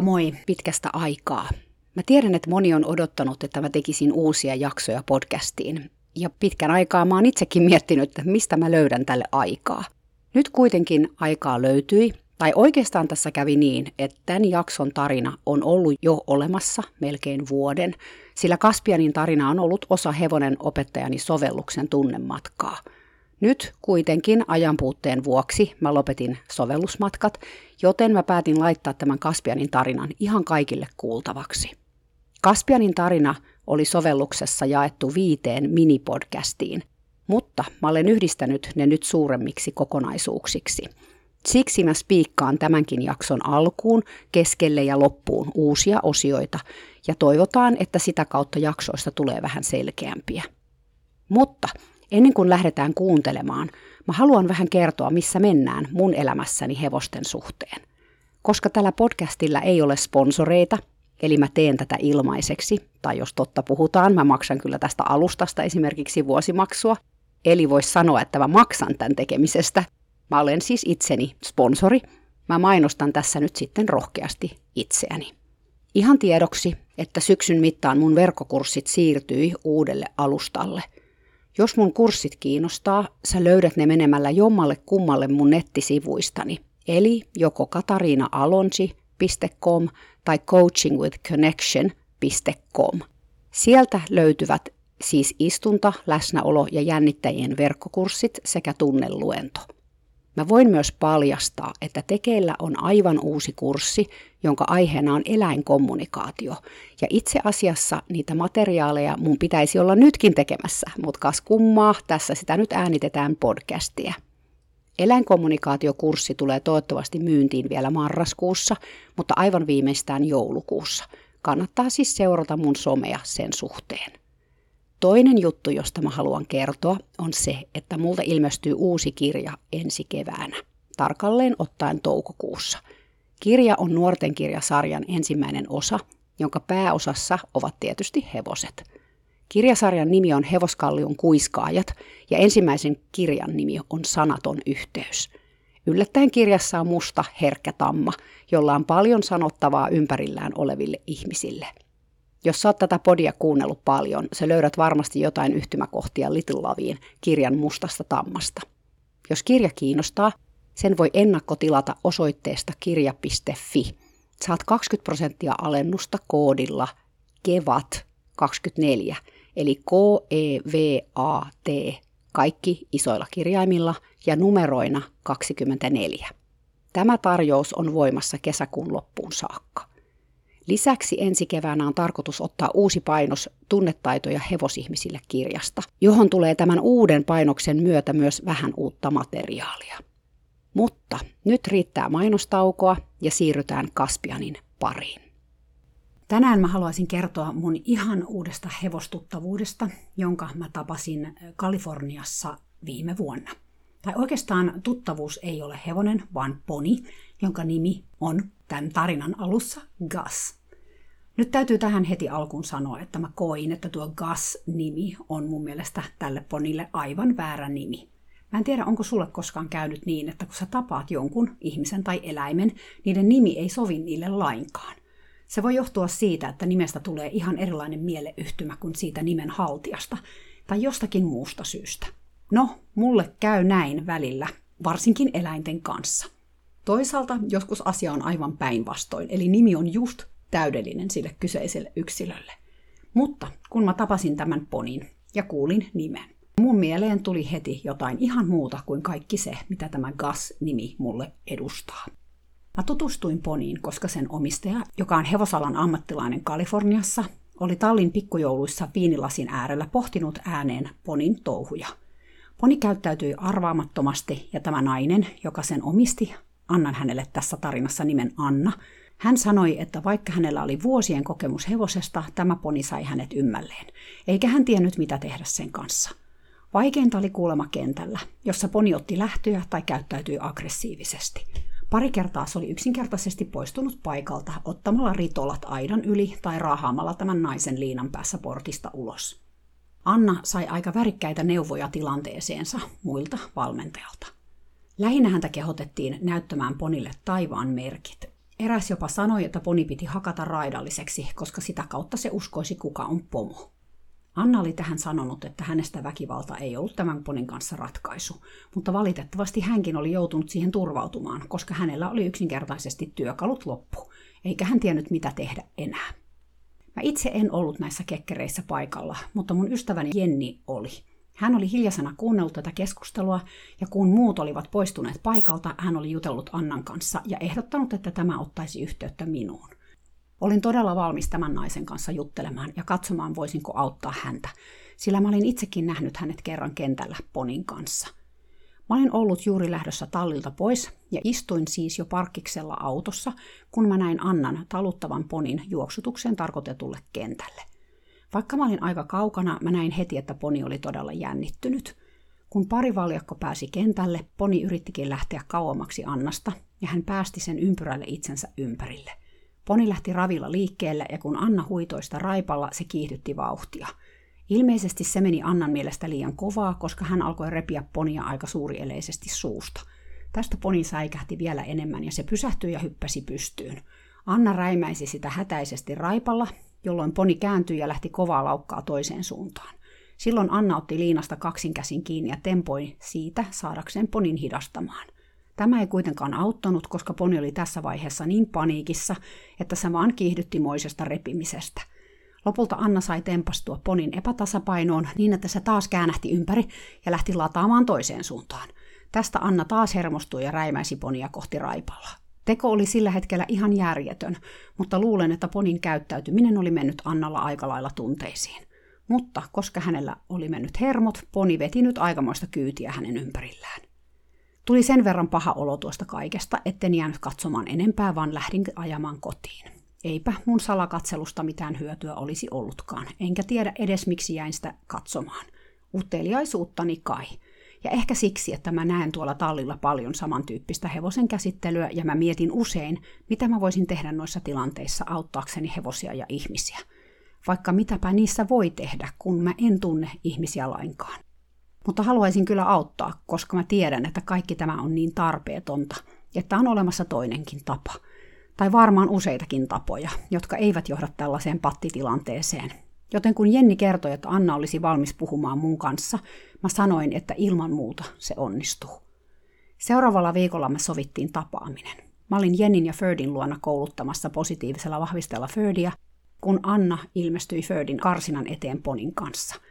Moikka moi pitkästä aikaa. Mä tiedän, että moni on odottanut, että mä tekisin uusia jaksoja podcastiin. Ja pitkän aikaa mä oon itsekin miettinyt, että mistä mä löydän tälle aikaa. Nyt kuitenkin aikaa löytyi, tai oikeastaan tässä kävi niin, että tämän jakson tarina on ollut jo olemassa melkein vuoden, sillä Kaspianin tarina on ollut osa Hevonen opettajani sovelluksen tunnematkaa – nyt kuitenkin ajanpuutteen vuoksi mä lopetin sovellusmatkat, joten mä päätin laittaa tämän Kaspianin tarinan ihan kaikille kuultavaksi. Kaspianin tarina oli sovelluksessa jaettu viiteen minipodcastiin, mutta mä olen yhdistänyt ne nyt suuremmiksi kokonaisuuksiksi. Siksi mä spiikkaan tämänkin jakson alkuun, keskelle ja loppuun uusia osioita ja toivotaan, että sitä kautta jaksoista tulee vähän selkeämpiä. Mutta Ennen kuin lähdetään kuuntelemaan, mä haluan vähän kertoa, missä mennään mun elämässäni hevosten suhteen. Koska tällä podcastilla ei ole sponsoreita, eli mä teen tätä ilmaiseksi, tai jos totta puhutaan, mä maksan kyllä tästä alustasta esimerkiksi vuosimaksua, eli voisi sanoa, että mä maksan tämän tekemisestä. Mä olen siis itseni sponsori. Mä mainostan tässä nyt sitten rohkeasti itseäni. Ihan tiedoksi, että syksyn mittaan mun verkkokurssit siirtyi uudelle alustalle – jos mun kurssit kiinnostaa, sä löydät ne menemällä jommalle kummalle mun nettisivuistani, eli joko katariinaalonsi.com tai coachingwithconnection.com. Sieltä löytyvät siis istunta, läsnäolo ja jännittäjien verkkokurssit sekä tunneluento. Mä voin myös paljastaa, että tekeillä on aivan uusi kurssi, jonka aiheena on eläinkommunikaatio. Ja itse asiassa niitä materiaaleja mun pitäisi olla nytkin tekemässä, mutta kas kummaa, tässä sitä nyt äänitetään podcastia. Eläinkommunikaatiokurssi tulee toivottavasti myyntiin vielä marraskuussa, mutta aivan viimeistään joulukuussa. Kannattaa siis seurata mun somea sen suhteen. Toinen juttu, josta mä haluan kertoa, on se, että multa ilmestyy uusi kirja ensi keväänä, tarkalleen ottaen toukokuussa. Kirja on nuorten kirjasarjan ensimmäinen osa, jonka pääosassa ovat tietysti hevoset. Kirjasarjan nimi on Hevoskallion kuiskaajat ja ensimmäisen kirjan nimi on Sanaton yhteys. Yllättäen kirjassa on musta herkkä tamma, jolla on paljon sanottavaa ympärillään oleville ihmisille – jos sä oot tätä podia kuunnellut paljon, sä löydät varmasti jotain yhtymäkohtia Little Loviin kirjan mustasta tammasta. Jos kirja kiinnostaa, sen voi ennakkotilata osoitteesta kirja.fi. Saat 20 prosenttia alennusta koodilla KEVAT24, eli K-E-V-A-T, kaikki isoilla kirjaimilla ja numeroina 24. Tämä tarjous on voimassa kesäkuun loppuun saakka. Lisäksi ensi keväänä on tarkoitus ottaa uusi painos Tunnetaitoja hevosihmisille kirjasta, johon tulee tämän uuden painoksen myötä myös vähän uutta materiaalia. Mutta nyt riittää mainostaukoa ja siirrytään Kaspianin pariin. Tänään mä haluaisin kertoa mun ihan uudesta hevostuttavuudesta, jonka mä tapasin Kaliforniassa viime vuonna. Tai oikeastaan tuttavuus ei ole hevonen, vaan poni, jonka nimi on tämän tarinan alussa Gus. Nyt täytyy tähän heti alkuun sanoa, että mä koin, että tuo Gus-nimi on mun mielestä tälle ponille aivan väärä nimi. Mä en tiedä, onko sulle koskaan käynyt niin, että kun sä tapaat jonkun ihmisen tai eläimen, niiden nimi ei sovi niille lainkaan. Se voi johtua siitä, että nimestä tulee ihan erilainen mieleyhtymä kuin siitä nimen haltijasta, tai jostakin muusta syystä. No, mulle käy näin välillä, varsinkin eläinten kanssa. Toisaalta joskus asia on aivan päinvastoin, eli nimi on just täydellinen sille kyseiselle yksilölle. Mutta kun mä tapasin tämän ponin ja kuulin nimen, mun mieleen tuli heti jotain ihan muuta kuin kaikki se, mitä tämä Gas-nimi mulle edustaa. Mä tutustuin poniin, koska sen omistaja, joka on hevosalan ammattilainen Kaliforniassa, oli tallin pikkujouluissa viinilasin äärellä pohtinut ääneen ponin touhuja. Poni käyttäytyi arvaamattomasti ja tämä nainen, joka sen omisti, annan hänelle tässä tarinassa nimen Anna, Hän sanoi, että vaikka hänellä oli vuosien kokemus hevosesta, tämä poni sai hänet ymmälleen, eikä hän tiennyt mitä tehdä sen kanssa. Vaikeinta oli kuulema kentällä, jossa poni otti lähtöjä tai käyttäytyi aggressiivisesti. Pari kertaa se oli yksinkertaisesti poistunut paikalta ottamalla ritolat aidan yli tai raahaamalla tämän naisen liinan päässä portista ulos. Anna sai aika värikkäitä neuvoja tilanteeseensa muilta valmentajalta. Lähinnä häntä kehotettiin näyttämään ponille taivaan merkit. Eräs jopa sanoi, että poni piti hakata raidalliseksi, koska sitä kautta se uskoisi, kuka on pomo. Anna oli tähän sanonut, että hänestä väkivalta ei ollut tämän ponin kanssa ratkaisu, mutta valitettavasti hänkin oli joutunut siihen turvautumaan, koska hänellä oli yksinkertaisesti työkalut loppu, eikä hän tiennyt mitä tehdä enää. Mä itse en ollut näissä kekkereissä paikalla, mutta mun ystäväni Jenni oli. Hän oli hiljaisena kuunnellut tätä keskustelua, ja kun muut olivat poistuneet paikalta, hän oli jutellut Annan kanssa ja ehdottanut, että tämä ottaisi yhteyttä minuun. Olin todella valmis tämän naisen kanssa juttelemaan ja katsomaan, voisinko auttaa häntä, sillä mä olin itsekin nähnyt hänet kerran kentällä ponin kanssa. Mä olin ollut juuri lähdössä tallilta pois ja istuin siis jo parkkiksella autossa, kun mä näin Annan taluttavan ponin juoksutukseen tarkoitetulle kentälle. Vaikka mä olin aika kaukana, mä näin heti, että poni oli todella jännittynyt. Kun parivaljakko pääsi kentälle, poni yrittikin lähteä kauemmaksi Annasta, ja hän päästi sen ympyrälle itsensä ympärille – Poni lähti ravilla liikkeelle ja kun Anna huitoista raipalla, se kiihdytti vauhtia. Ilmeisesti se meni Annan mielestä liian kovaa, koska hän alkoi repiä ponia aika suurieleisesti suusta. Tästä poni säikähti vielä enemmän ja se pysähtyi ja hyppäsi pystyyn. Anna räimäisi sitä hätäisesti raipalla, jolloin poni kääntyi ja lähti kovaa laukkaa toiseen suuntaan. Silloin Anna otti liinasta kaksin käsin kiinni ja tempoi siitä saadakseen ponin hidastamaan. Tämä ei kuitenkaan auttanut, koska poni oli tässä vaiheessa niin paniikissa, että se vaan kiihdytti moisesta repimisestä. Lopulta Anna sai tempastua ponin epätasapainoon niin, että se taas käännähti ympäri ja lähti lataamaan toiseen suuntaan. Tästä Anna taas hermostui ja räimäisi ponia kohti raipalla. Teko oli sillä hetkellä ihan järjetön, mutta luulen, että ponin käyttäytyminen oli mennyt Annalla aika lailla tunteisiin. Mutta koska hänellä oli mennyt hermot, poni veti nyt aikamoista kyytiä hänen ympärillään. Tuli sen verran paha olo tuosta kaikesta, etten jäänyt katsomaan enempää, vaan lähdin ajamaan kotiin. Eipä mun salakatselusta mitään hyötyä olisi ollutkaan, enkä tiedä edes miksi jäin sitä katsomaan. Uteliaisuuttani kai. Ja ehkä siksi, että mä näen tuolla tallilla paljon samantyyppistä hevosen käsittelyä ja mä mietin usein, mitä mä voisin tehdä noissa tilanteissa auttaakseni hevosia ja ihmisiä. Vaikka mitäpä niissä voi tehdä, kun mä en tunne ihmisiä lainkaan. Mutta haluaisin kyllä auttaa, koska mä tiedän, että kaikki tämä on niin tarpeetonta, että on olemassa toinenkin tapa. Tai varmaan useitakin tapoja, jotka eivät johda tällaiseen pattitilanteeseen. Joten kun Jenni kertoi, että Anna olisi valmis puhumaan mun kanssa, mä sanoin, että ilman muuta se onnistuu. Seuraavalla viikolla me sovittiin tapaaminen. Mä olin Jennin ja Ferdin luona kouluttamassa positiivisella vahvistella Ferdia, kun Anna ilmestyi Ferdin karsinan eteen ponin kanssa –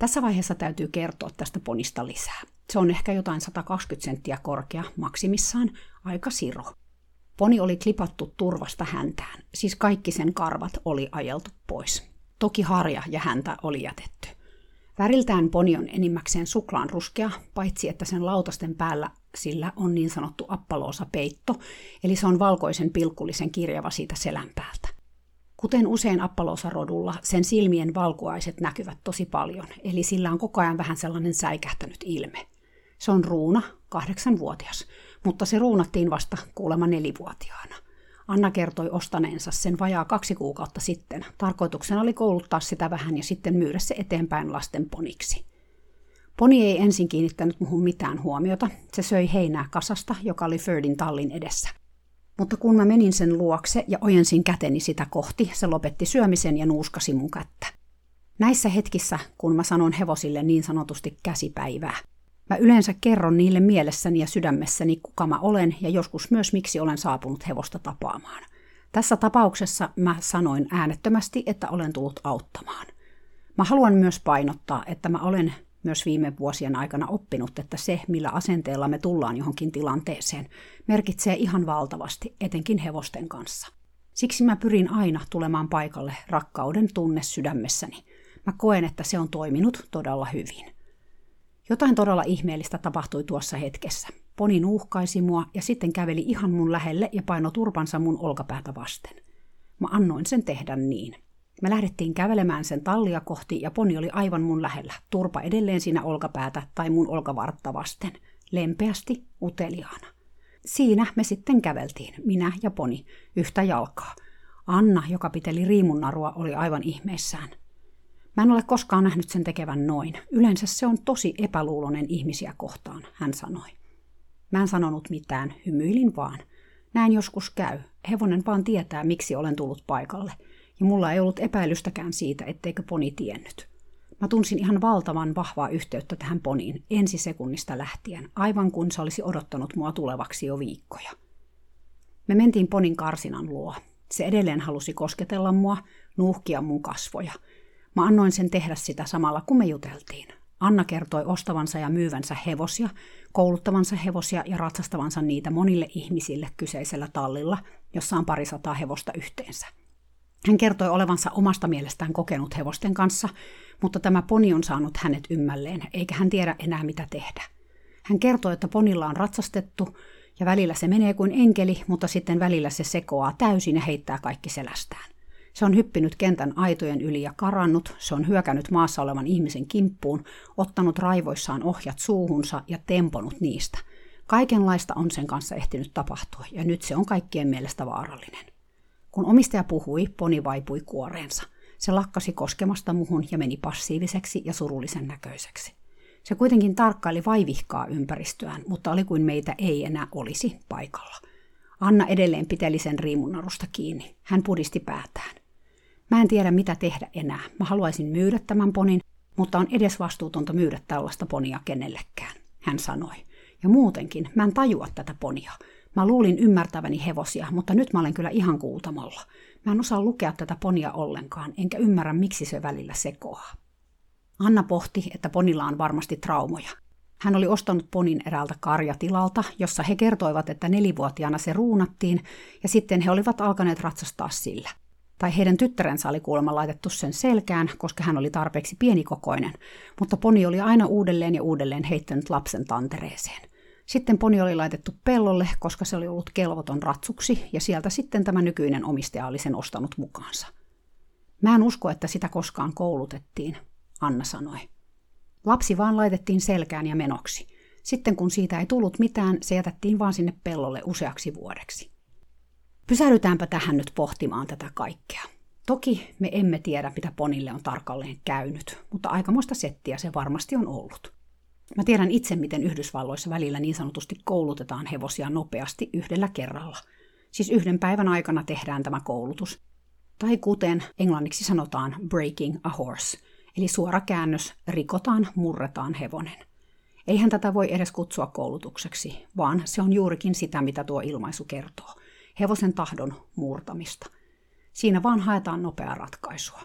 tässä vaiheessa täytyy kertoa tästä ponista lisää. Se on ehkä jotain 120 senttiä korkea maksimissaan, aika siro. Poni oli klipattu turvasta häntään, siis kaikki sen karvat oli ajeltu pois. Toki harja ja häntä oli jätetty. Väriltään poni on enimmäkseen suklaan ruskea, paitsi että sen lautasten päällä sillä on niin sanottu appaloosa peitto, eli se on valkoisen pilkullisen kirjava siitä selän päältä. Kuten usein appalosarodulla, sen silmien valkuaiset näkyvät tosi paljon, eli sillä on koko ajan vähän sellainen säikähtänyt ilme. Se on ruuna, kahdeksanvuotias, mutta se ruunattiin vasta kuulemma nelivuotiaana. Anna kertoi ostaneensa sen vajaa kaksi kuukautta sitten. Tarkoituksena oli kouluttaa sitä vähän ja sitten myydä se eteenpäin lasten poniksi. Poni ei ensin kiinnittänyt muuhun mitään huomiota. Se söi heinää kasasta, joka oli Ferdin tallin edessä. Mutta kun mä menin sen luokse ja ojensin käteni sitä kohti, se lopetti syömisen ja nuuskasi mun kättä. Näissä hetkissä, kun mä sanon hevosille niin sanotusti käsipäivää, mä yleensä kerron niille mielessäni ja sydämessäni, kuka mä olen ja joskus myös miksi olen saapunut hevosta tapaamaan. Tässä tapauksessa mä sanoin äänettömästi, että olen tullut auttamaan. Mä haluan myös painottaa, että mä olen myös viime vuosien aikana oppinut, että se, millä asenteella me tullaan johonkin tilanteeseen, merkitsee ihan valtavasti, etenkin hevosten kanssa. Siksi mä pyrin aina tulemaan paikalle rakkauden tunne sydämessäni. Mä koen, että se on toiminut todella hyvin. Jotain todella ihmeellistä tapahtui tuossa hetkessä. poni nuuhkaisi mua ja sitten käveli ihan mun lähelle ja paino turpansa mun olkapäätä vasten. Mä annoin sen tehdä niin. Me lähdettiin kävelemään sen tallia kohti ja poni oli aivan mun lähellä, turpa edelleen siinä olkapäätä tai mun olkavartta vasten, lempeästi, uteliaana. Siinä me sitten käveltiin, minä ja poni, yhtä jalkaa. Anna, joka piteli riimunnarua, oli aivan ihmeissään. Mä en ole koskaan nähnyt sen tekevän noin. Yleensä se on tosi epäluulonen ihmisiä kohtaan, hän sanoi. Mä en sanonut mitään, hymyilin vaan. Näin joskus käy. Hevonen vaan tietää, miksi olen tullut paikalle. Ja mulla ei ollut epäilystäkään siitä, etteikö poni tiennyt. Mä tunsin ihan valtavan vahvaa yhteyttä tähän poniin ensi sekunnista lähtien, aivan kuin se olisi odottanut mua tulevaksi jo viikkoja. Me mentiin ponin karsinan luo. Se edelleen halusi kosketella mua, nuuhkia mun kasvoja – Mä annoin sen tehdä sitä samalla, kun me juteltiin. Anna kertoi ostavansa ja myyvänsä hevosia, kouluttavansa hevosia ja ratsastavansa niitä monille ihmisille kyseisellä tallilla, jossa on parisataa hevosta yhteensä. Hän kertoi olevansa omasta mielestään kokenut hevosten kanssa, mutta tämä poni on saanut hänet ymmälleen, eikä hän tiedä enää mitä tehdä. Hän kertoi, että ponilla on ratsastettu, ja välillä se menee kuin enkeli, mutta sitten välillä se sekoaa täysin ja heittää kaikki selästään. Se on hyppinyt kentän aitojen yli ja karannut, se on hyökännyt maassa olevan ihmisen kimppuun, ottanut raivoissaan ohjat suuhunsa ja temponut niistä. Kaikenlaista on sen kanssa ehtinyt tapahtua, ja nyt se on kaikkien mielestä vaarallinen. Kun omistaja puhui, poni vaipui kuoreensa. Se lakkasi koskemasta muhun ja meni passiiviseksi ja surullisen näköiseksi. Se kuitenkin tarkkaili vaivihkaa ympäristöään, mutta oli kuin meitä ei enää olisi paikalla. Anna edelleen piteli sen riimunnarusta kiinni. Hän pudisti päätään. Mä en tiedä mitä tehdä enää. Mä haluaisin myydä tämän ponin, mutta on edes vastuutonta myydä tällaista ponia kenellekään, hän sanoi. Ja muutenkin, mä en tajua tätä ponia. Mä luulin ymmärtäväni hevosia, mutta nyt mä olen kyllä ihan kuutamolla. Mä en osaa lukea tätä ponia ollenkaan, enkä ymmärrä miksi se välillä sekoaa. Anna pohti, että ponilla on varmasti traumoja. Hän oli ostanut ponin eräältä karjatilalta, jossa he kertoivat, että nelivuotiaana se ruunattiin, ja sitten he olivat alkaneet ratsastaa sillä tai heidän tyttärensä oli kuulemma laitettu sen selkään, koska hän oli tarpeeksi pienikokoinen, mutta poni oli aina uudelleen ja uudelleen heittänyt lapsen tantereeseen. Sitten poni oli laitettu pellolle, koska se oli ollut kelvoton ratsuksi, ja sieltä sitten tämä nykyinen omistaja oli sen ostanut mukaansa. Mä en usko, että sitä koskaan koulutettiin, Anna sanoi. Lapsi vaan laitettiin selkään ja menoksi. Sitten kun siitä ei tullut mitään, se jätettiin vaan sinne pellolle useaksi vuodeksi. Pysähdytäänpä tähän nyt pohtimaan tätä kaikkea. Toki me emme tiedä, mitä Ponille on tarkalleen käynyt, mutta aikamoista settiä se varmasti on ollut. Mä tiedän itse, miten Yhdysvalloissa välillä niin sanotusti koulutetaan hevosia nopeasti yhdellä kerralla. Siis yhden päivän aikana tehdään tämä koulutus. Tai kuten englanniksi sanotaan breaking a horse, eli suora käännös rikotaan, murretaan hevonen. Eihän tätä voi edes kutsua koulutukseksi, vaan se on juurikin sitä, mitä tuo ilmaisu kertoo hevosen tahdon murtamista. Siinä vaan haetaan nopeaa ratkaisua.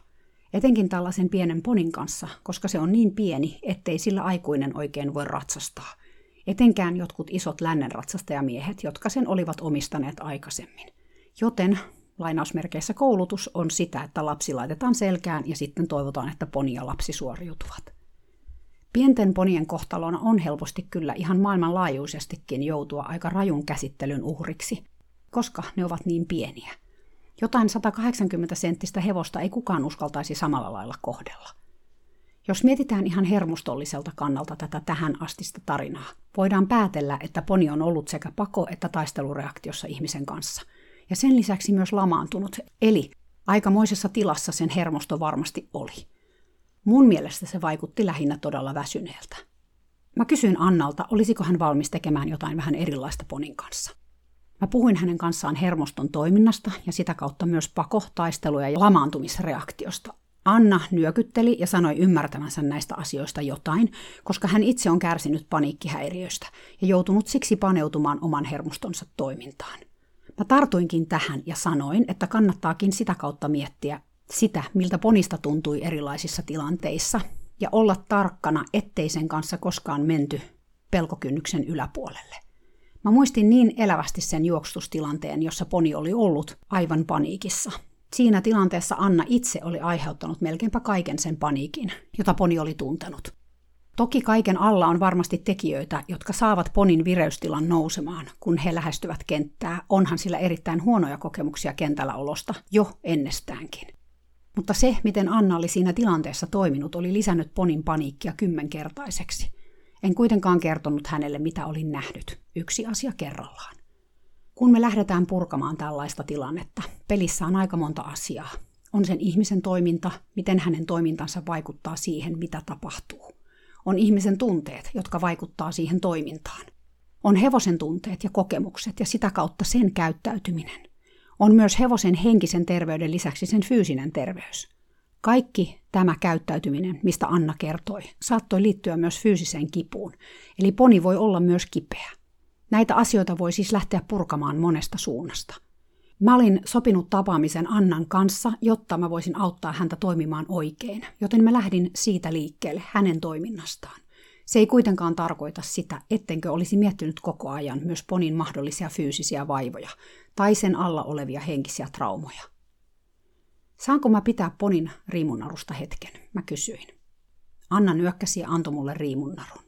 Etenkin tällaisen pienen ponin kanssa, koska se on niin pieni, ettei sillä aikuinen oikein voi ratsastaa. Etenkään jotkut isot lännen ratsastajamiehet, jotka sen olivat omistaneet aikaisemmin. Joten lainausmerkeissä koulutus on sitä, että lapsi laitetaan selkään ja sitten toivotaan, että poni ja lapsi suoriutuvat. Pienten ponien kohtalona on helposti kyllä ihan maailmanlaajuisestikin joutua aika rajun käsittelyn uhriksi, koska ne ovat niin pieniä. Jotain 180 senttistä hevosta ei kukaan uskaltaisi samalla lailla kohdella. Jos mietitään ihan hermostolliselta kannalta tätä tähän astista tarinaa, voidaan päätellä, että poni on ollut sekä pako- että taistelureaktiossa ihmisen kanssa. Ja sen lisäksi myös lamaantunut, eli aikamoisessa tilassa sen hermosto varmasti oli. Mun mielestä se vaikutti lähinnä todella väsyneeltä. Mä kysyin Annalta, olisiko hän valmis tekemään jotain vähän erilaista ponin kanssa. Mä puhuin hänen kanssaan hermoston toiminnasta ja sitä kautta myös pakotaisteluja ja lamaantumisreaktiosta. Anna nyökytteli ja sanoi ymmärtävänsä näistä asioista jotain, koska hän itse on kärsinyt paniikkihäiriöstä ja joutunut siksi paneutumaan oman hermostonsa toimintaan. Mä tartuinkin tähän ja sanoin, että kannattaakin sitä kautta miettiä sitä, miltä ponista tuntui erilaisissa tilanteissa, ja olla tarkkana, ettei sen kanssa koskaan menty pelkokynnyksen yläpuolelle. Mä muistin niin elävästi sen juoksutustilanteen, jossa poni oli ollut aivan paniikissa. Siinä tilanteessa Anna itse oli aiheuttanut melkeinpä kaiken sen paniikin, jota poni oli tuntenut. Toki kaiken alla on varmasti tekijöitä, jotka saavat ponin vireystilan nousemaan, kun he lähestyvät kenttää. Onhan sillä erittäin huonoja kokemuksia kentällä olosta jo ennestäänkin. Mutta se, miten Anna oli siinä tilanteessa toiminut, oli lisännyt ponin paniikkia kymmenkertaiseksi. En kuitenkaan kertonut hänelle, mitä olin nähnyt. Yksi asia kerrallaan. Kun me lähdetään purkamaan tällaista tilannetta, pelissä on aika monta asiaa. On sen ihmisen toiminta, miten hänen toimintansa vaikuttaa siihen, mitä tapahtuu. On ihmisen tunteet, jotka vaikuttaa siihen toimintaan. On hevosen tunteet ja kokemukset ja sitä kautta sen käyttäytyminen. On myös hevosen henkisen terveyden lisäksi sen fyysinen terveys. Kaikki tämä käyttäytyminen, mistä Anna kertoi, saattoi liittyä myös fyysiseen kipuun, eli poni voi olla myös kipeä. Näitä asioita voi siis lähteä purkamaan monesta suunnasta. Mä olin sopinut tapaamisen Annan kanssa, jotta mä voisin auttaa häntä toimimaan oikein, joten mä lähdin siitä liikkeelle hänen toiminnastaan. Se ei kuitenkaan tarkoita sitä, ettenkö olisi miettinyt koko ajan myös ponin mahdollisia fyysisiä vaivoja tai sen alla olevia henkisiä traumoja. Saanko mä pitää ponin riimunnarusta hetken? Mä kysyin. Anna nyökkäsi ja antoi mulle riimunnarun.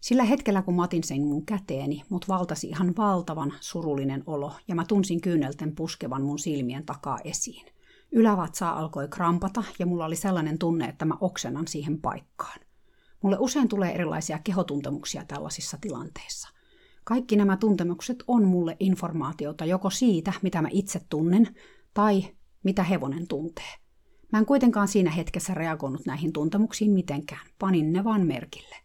Sillä hetkellä, kun mä otin sen mun käteeni, mut valtasi ihan valtavan surullinen olo ja mä tunsin kyynelten puskevan mun silmien takaa esiin. Ylävatsaa alkoi krampata ja mulla oli sellainen tunne, että mä oksennan siihen paikkaan. Mulle usein tulee erilaisia kehotuntemuksia tällaisissa tilanteissa. Kaikki nämä tuntemukset on mulle informaatiota joko siitä, mitä mä itse tunnen, tai mitä hevonen tuntee. Mä en kuitenkaan siinä hetkessä reagoinut näihin tuntemuksiin mitenkään, panin ne vaan merkille.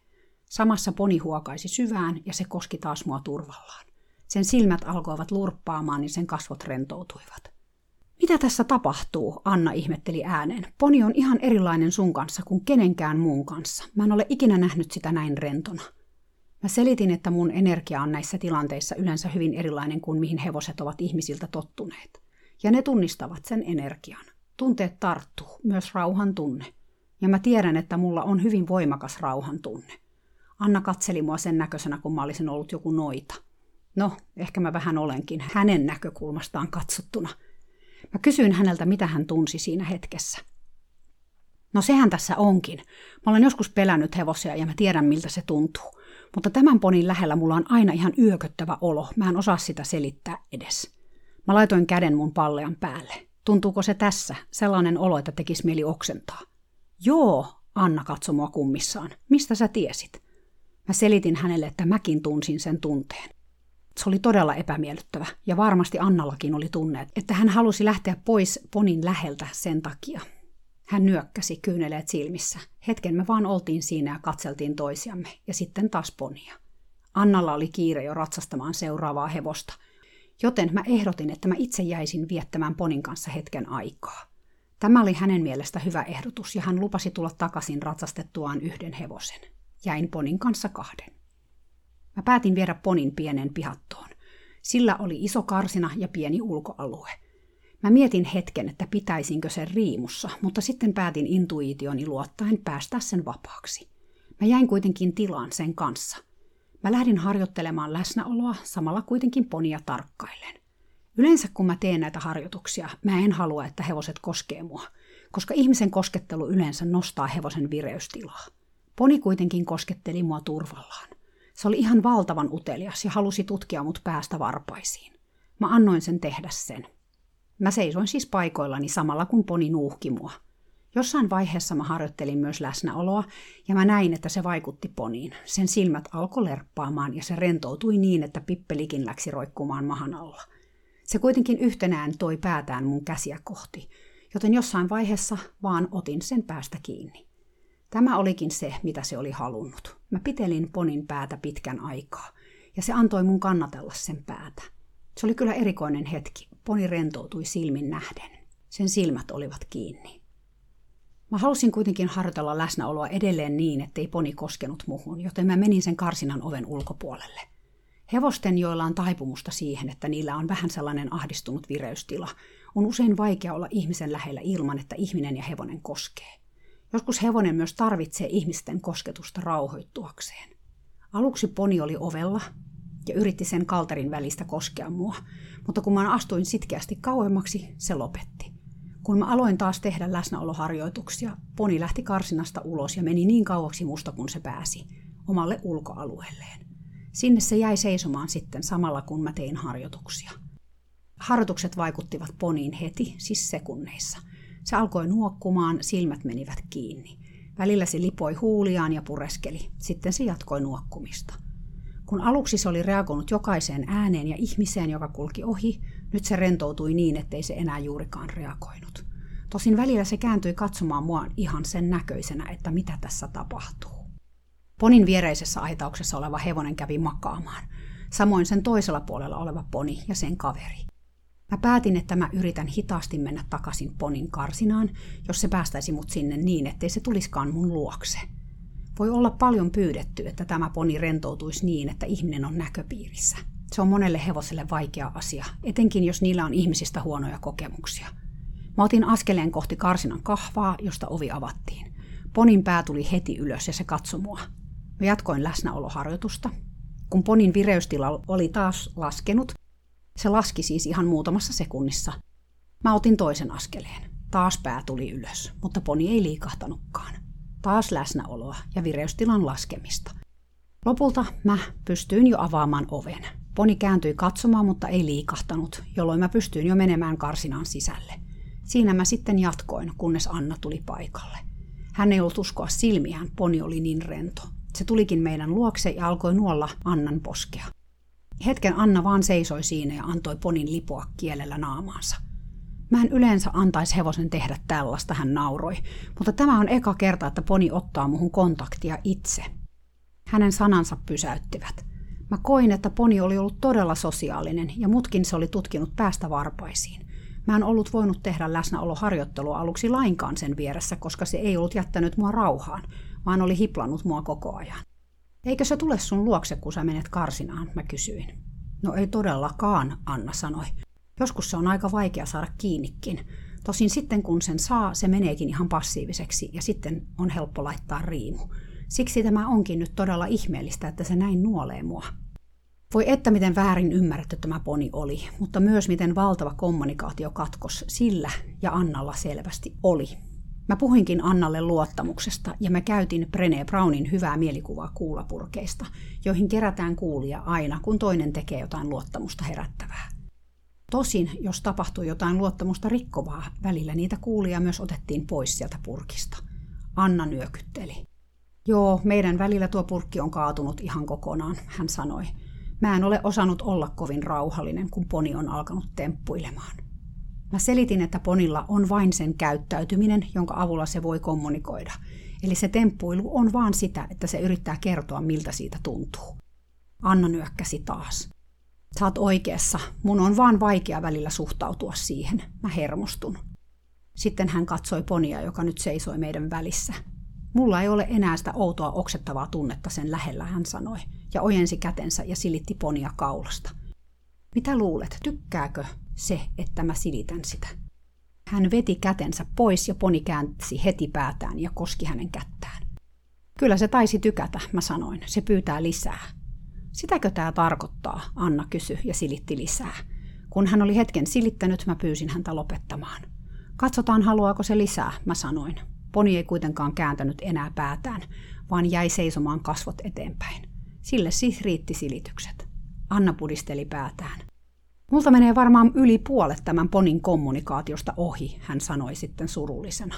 Samassa poni huokaisi syvään ja se koski taas mua turvallaan. Sen silmät alkoivat lurppaamaan, niin sen kasvot rentoutuivat. Mitä tässä tapahtuu? Anna ihmetteli ääneen. Poni on ihan erilainen sun kanssa kuin kenenkään muun kanssa. Mä en ole ikinä nähnyt sitä näin rentona. Mä selitin, että mun energia on näissä tilanteissa yleensä hyvin erilainen kuin mihin hevoset ovat ihmisiltä tottuneet. Ja ne tunnistavat sen energian. Tunteet tarttuu, myös rauhan tunne. Ja mä tiedän, että mulla on hyvin voimakas rauhan tunne. Anna katseli mua sen näköisenä, kun mä olisin ollut joku noita. No, ehkä mä vähän olenkin hänen näkökulmastaan katsottuna. Mä kysyin häneltä, mitä hän tunsi siinä hetkessä. No sehän tässä onkin. Mä olen joskus pelännyt hevosia ja mä tiedän, miltä se tuntuu. Mutta tämän ponin lähellä mulla on aina ihan yököttävä olo. Mä en osaa sitä selittää edes. Mä laitoin käden mun pallean päälle. Tuntuuko se tässä? Sellainen olo, että tekisi mieli oksentaa. Joo, Anna katsoi mua kummissaan. Mistä sä tiesit? Mä selitin hänelle, että mäkin tunsin sen tunteen. Se oli todella epämiellyttävä, ja varmasti Annallakin oli tunne, että hän halusi lähteä pois ponin läheltä sen takia. Hän nyökkäsi kyyneleet silmissä. Hetken me vaan oltiin siinä ja katseltiin toisiamme, ja sitten taas ponia. Annalla oli kiire jo ratsastamaan seuraavaa hevosta, joten mä ehdotin, että mä itse jäisin viettämään ponin kanssa hetken aikaa. Tämä oli hänen mielestä hyvä ehdotus, ja hän lupasi tulla takaisin ratsastettuaan yhden hevosen. Jäin ponin kanssa kahden. Mä päätin viedä ponin pienen pihattoon. Sillä oli iso karsina ja pieni ulkoalue. Mä mietin hetken, että pitäisinkö sen riimussa, mutta sitten päätin intuitioni luottaen päästä sen vapaaksi. Mä jäin kuitenkin tilaan sen kanssa. Mä lähdin harjoittelemaan läsnäoloa, samalla kuitenkin ponia tarkkaillen. Yleensä kun mä teen näitä harjoituksia, mä en halua, että hevoset koskee mua, koska ihmisen koskettelu yleensä nostaa hevosen vireystilaa. Poni kuitenkin kosketteli mua turvallaan. Se oli ihan valtavan utelias ja halusi tutkia mut päästä varpaisiin. Mä annoin sen tehdä sen. Mä seisoin siis paikoillani samalla kun poni nuuhki mua. Jossain vaiheessa mä harjoittelin myös läsnäoloa ja mä näin, että se vaikutti poniin. Sen silmät alkoi lerppaamaan ja se rentoutui niin, että pippelikin läksi roikkumaan mahan alla. Se kuitenkin yhtenään toi päätään mun käsiä kohti, joten jossain vaiheessa vaan otin sen päästä kiinni. Tämä olikin se, mitä se oli halunnut. Mä pitelin ponin päätä pitkän aikaa, ja se antoi mun kannatella sen päätä. Se oli kyllä erikoinen hetki. Poni rentoutui silmin nähden. Sen silmät olivat kiinni. Mä halusin kuitenkin harjoitella läsnäoloa edelleen niin, ettei poni koskenut muhun, joten mä menin sen karsinan oven ulkopuolelle. Hevosten, joilla on taipumusta siihen, että niillä on vähän sellainen ahdistunut vireystila, on usein vaikea olla ihmisen lähellä ilman, että ihminen ja hevonen koskee. Joskus hevonen myös tarvitsee ihmisten kosketusta rauhoittuakseen. Aluksi poni oli ovella ja yritti sen kalterin välistä koskea mua, mutta kun mä astuin sitkeästi kauemmaksi, se lopetti. Kun mä aloin taas tehdä läsnäoloharjoituksia, poni lähti karsinasta ulos ja meni niin kauaksi musta kuin se pääsi, omalle ulkoalueelleen. Sinne se jäi seisomaan sitten samalla kun mä tein harjoituksia. Harjoitukset vaikuttivat poniin heti, siis sekunneissa. Se alkoi nuokkumaan, silmät menivät kiinni. Välillä se lipoi huuliaan ja pureskeli, sitten se jatkoi nuokkumista. Kun aluksi se oli reagoinut jokaiseen ääneen ja ihmiseen, joka kulki ohi, nyt se rentoutui niin, ettei se enää juurikaan reagoinut. Tosin välillä se kääntyi katsomaan mua ihan sen näköisenä, että mitä tässä tapahtuu. Ponin viereisessä aitauksessa oleva hevonen kävi makaamaan. Samoin sen toisella puolella oleva poni ja sen kaveri. Mä päätin, että mä yritän hitaasti mennä takaisin ponin karsinaan, jos se päästäisi mut sinne niin, ettei se tuliskaan mun luokse. Voi olla paljon pyydetty, että tämä poni rentoutuisi niin, että ihminen on näköpiirissä. Se on monelle hevoselle vaikea asia, etenkin jos niillä on ihmisistä huonoja kokemuksia. Mä otin askeleen kohti karsinan kahvaa, josta ovi avattiin. Ponin pää tuli heti ylös ja se katsoi mua. Mä jatkoin läsnäoloharjoitusta. Kun ponin vireystila oli taas laskenut, se laski siis ihan muutamassa sekunnissa. Mä otin toisen askeleen. Taas pää tuli ylös, mutta poni ei liikahtanutkaan. Taas läsnäoloa ja vireystilan laskemista. Lopulta mä pystyin jo avaamaan oven. Poni kääntyi katsomaan, mutta ei liikahtanut, jolloin mä pystyin jo menemään karsinaan sisälle. Siinä mä sitten jatkoin, kunnes Anna tuli paikalle. Hän ei ollut uskoa silmiään, poni oli niin rento. Se tulikin meidän luokse ja alkoi nuolla Annan poskea. Hetken Anna vaan seisoi siinä ja antoi ponin lipoa kielellä naamaansa. Mä en yleensä antaisi hevosen tehdä tällaista, hän nauroi, mutta tämä on eka kerta, että poni ottaa muhun kontaktia itse. Hänen sanansa pysäyttivät. Mä koin, että poni oli ollut todella sosiaalinen ja mutkin se oli tutkinut päästä varpaisiin. Mä en ollut voinut tehdä läsnäoloharjoittelua aluksi lainkaan sen vieressä, koska se ei ollut jättänyt mua rauhaan, vaan oli hiplannut mua koko ajan. Eikö se tule sun luokse, kun sä menet karsinaan, mä kysyin. No ei todellakaan, Anna sanoi. Joskus se on aika vaikea saada kiinnikin. Tosin sitten kun sen saa, se meneekin ihan passiiviseksi ja sitten on helppo laittaa riimu. Siksi tämä onkin nyt todella ihmeellistä, että se näin nuolee mua. Voi että miten väärin ymmärretty tämä poni oli, mutta myös miten valtava kommunikaatiokatkos sillä ja Annalla selvästi oli. Mä puhuinkin Annalle luottamuksesta ja mä käytin Brené Brownin hyvää mielikuvaa kuulapurkeista, joihin kerätään kuulia aina, kun toinen tekee jotain luottamusta herättävää. Tosin, jos tapahtui jotain luottamusta rikkovaa, välillä niitä kuulia myös otettiin pois sieltä purkista. Anna nyökytteli. Joo, meidän välillä tuo purkki on kaatunut ihan kokonaan, hän sanoi. Mä en ole osannut olla kovin rauhallinen, kun poni on alkanut temppuilemaan. Mä selitin, että ponilla on vain sen käyttäytyminen, jonka avulla se voi kommunikoida. Eli se temppuilu on vaan sitä, että se yrittää kertoa, miltä siitä tuntuu. Anna nyökkäsi taas. Sä oot oikeassa. Mun on vaan vaikea välillä suhtautua siihen. Mä hermostun. Sitten hän katsoi ponia, joka nyt seisoi meidän välissä. Mulla ei ole enää sitä outoa oksettavaa tunnetta sen lähellä, hän sanoi, ja ojensi kätensä ja silitti ponia kaulasta. Mitä luulet, tykkääkö se, että mä silitän sitä? Hän veti kätensä pois ja poni käänsi heti päätään ja koski hänen kättään. Kyllä se taisi tykätä, mä sanoin. Se pyytää lisää. Sitäkö tämä tarkoittaa, Anna kysyi ja silitti lisää. Kun hän oli hetken silittänyt, mä pyysin häntä lopettamaan. Katsotaan, haluaako se lisää, mä sanoin. Poni ei kuitenkaan kääntänyt enää päätään, vaan jäi seisomaan kasvot eteenpäin. Sille siis riitti silitykset. Anna pudisteli päätään. Multa menee varmaan yli puolet tämän ponin kommunikaatiosta ohi, hän sanoi sitten surullisena.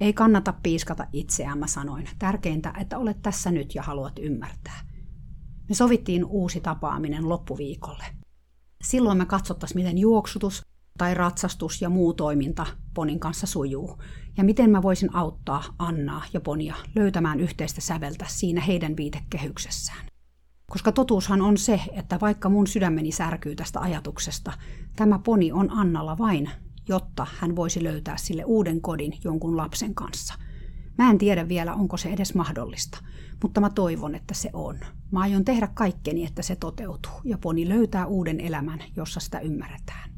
Ei kannata piiskata itseään, mä sanoin. Tärkeintä, että olet tässä nyt ja haluat ymmärtää. Me sovittiin uusi tapaaminen loppuviikolle. Silloin me katsottaisiin, miten juoksutus tai ratsastus ja muu toiminta ponin kanssa sujuu, ja miten mä voisin auttaa Annaa ja ponia löytämään yhteistä säveltä siinä heidän viitekehyksessään. Koska totuushan on se, että vaikka mun sydämeni särkyy tästä ajatuksesta, tämä poni on Annalla vain, jotta hän voisi löytää sille uuden kodin jonkun lapsen kanssa. Mä en tiedä vielä, onko se edes mahdollista, mutta mä toivon, että se on. Mä aion tehdä kaikkeni, että se toteutuu ja poni löytää uuden elämän, jossa sitä ymmärretään.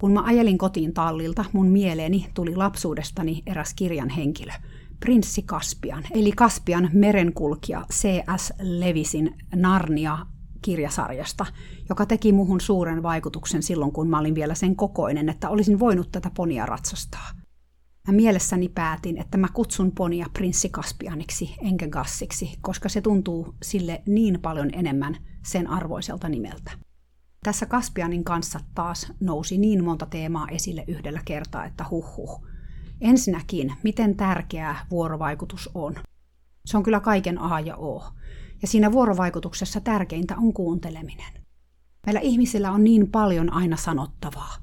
Kun mä ajelin kotiin tallilta, mun mieleeni tuli lapsuudestani eräs kirjan henkilö – prinssi Kaspian, eli Kaspian merenkulkija C.S. Levisin Narnia kirjasarjasta, joka teki muhun suuren vaikutuksen silloin, kun mä olin vielä sen kokoinen, että olisin voinut tätä ponia ratsastaa. Mä mielessäni päätin, että mä kutsun ponia prinssi Kaspianiksi enkä Gassiksi, koska se tuntuu sille niin paljon enemmän sen arvoiselta nimeltä. Tässä Kaspianin kanssa taas nousi niin monta teemaa esille yhdellä kertaa, että huh. Ensinnäkin, miten tärkeää vuorovaikutus on. Se on kyllä kaiken A ja O. Ja siinä vuorovaikutuksessa tärkeintä on kuunteleminen. Meillä ihmisillä on niin paljon aina sanottavaa.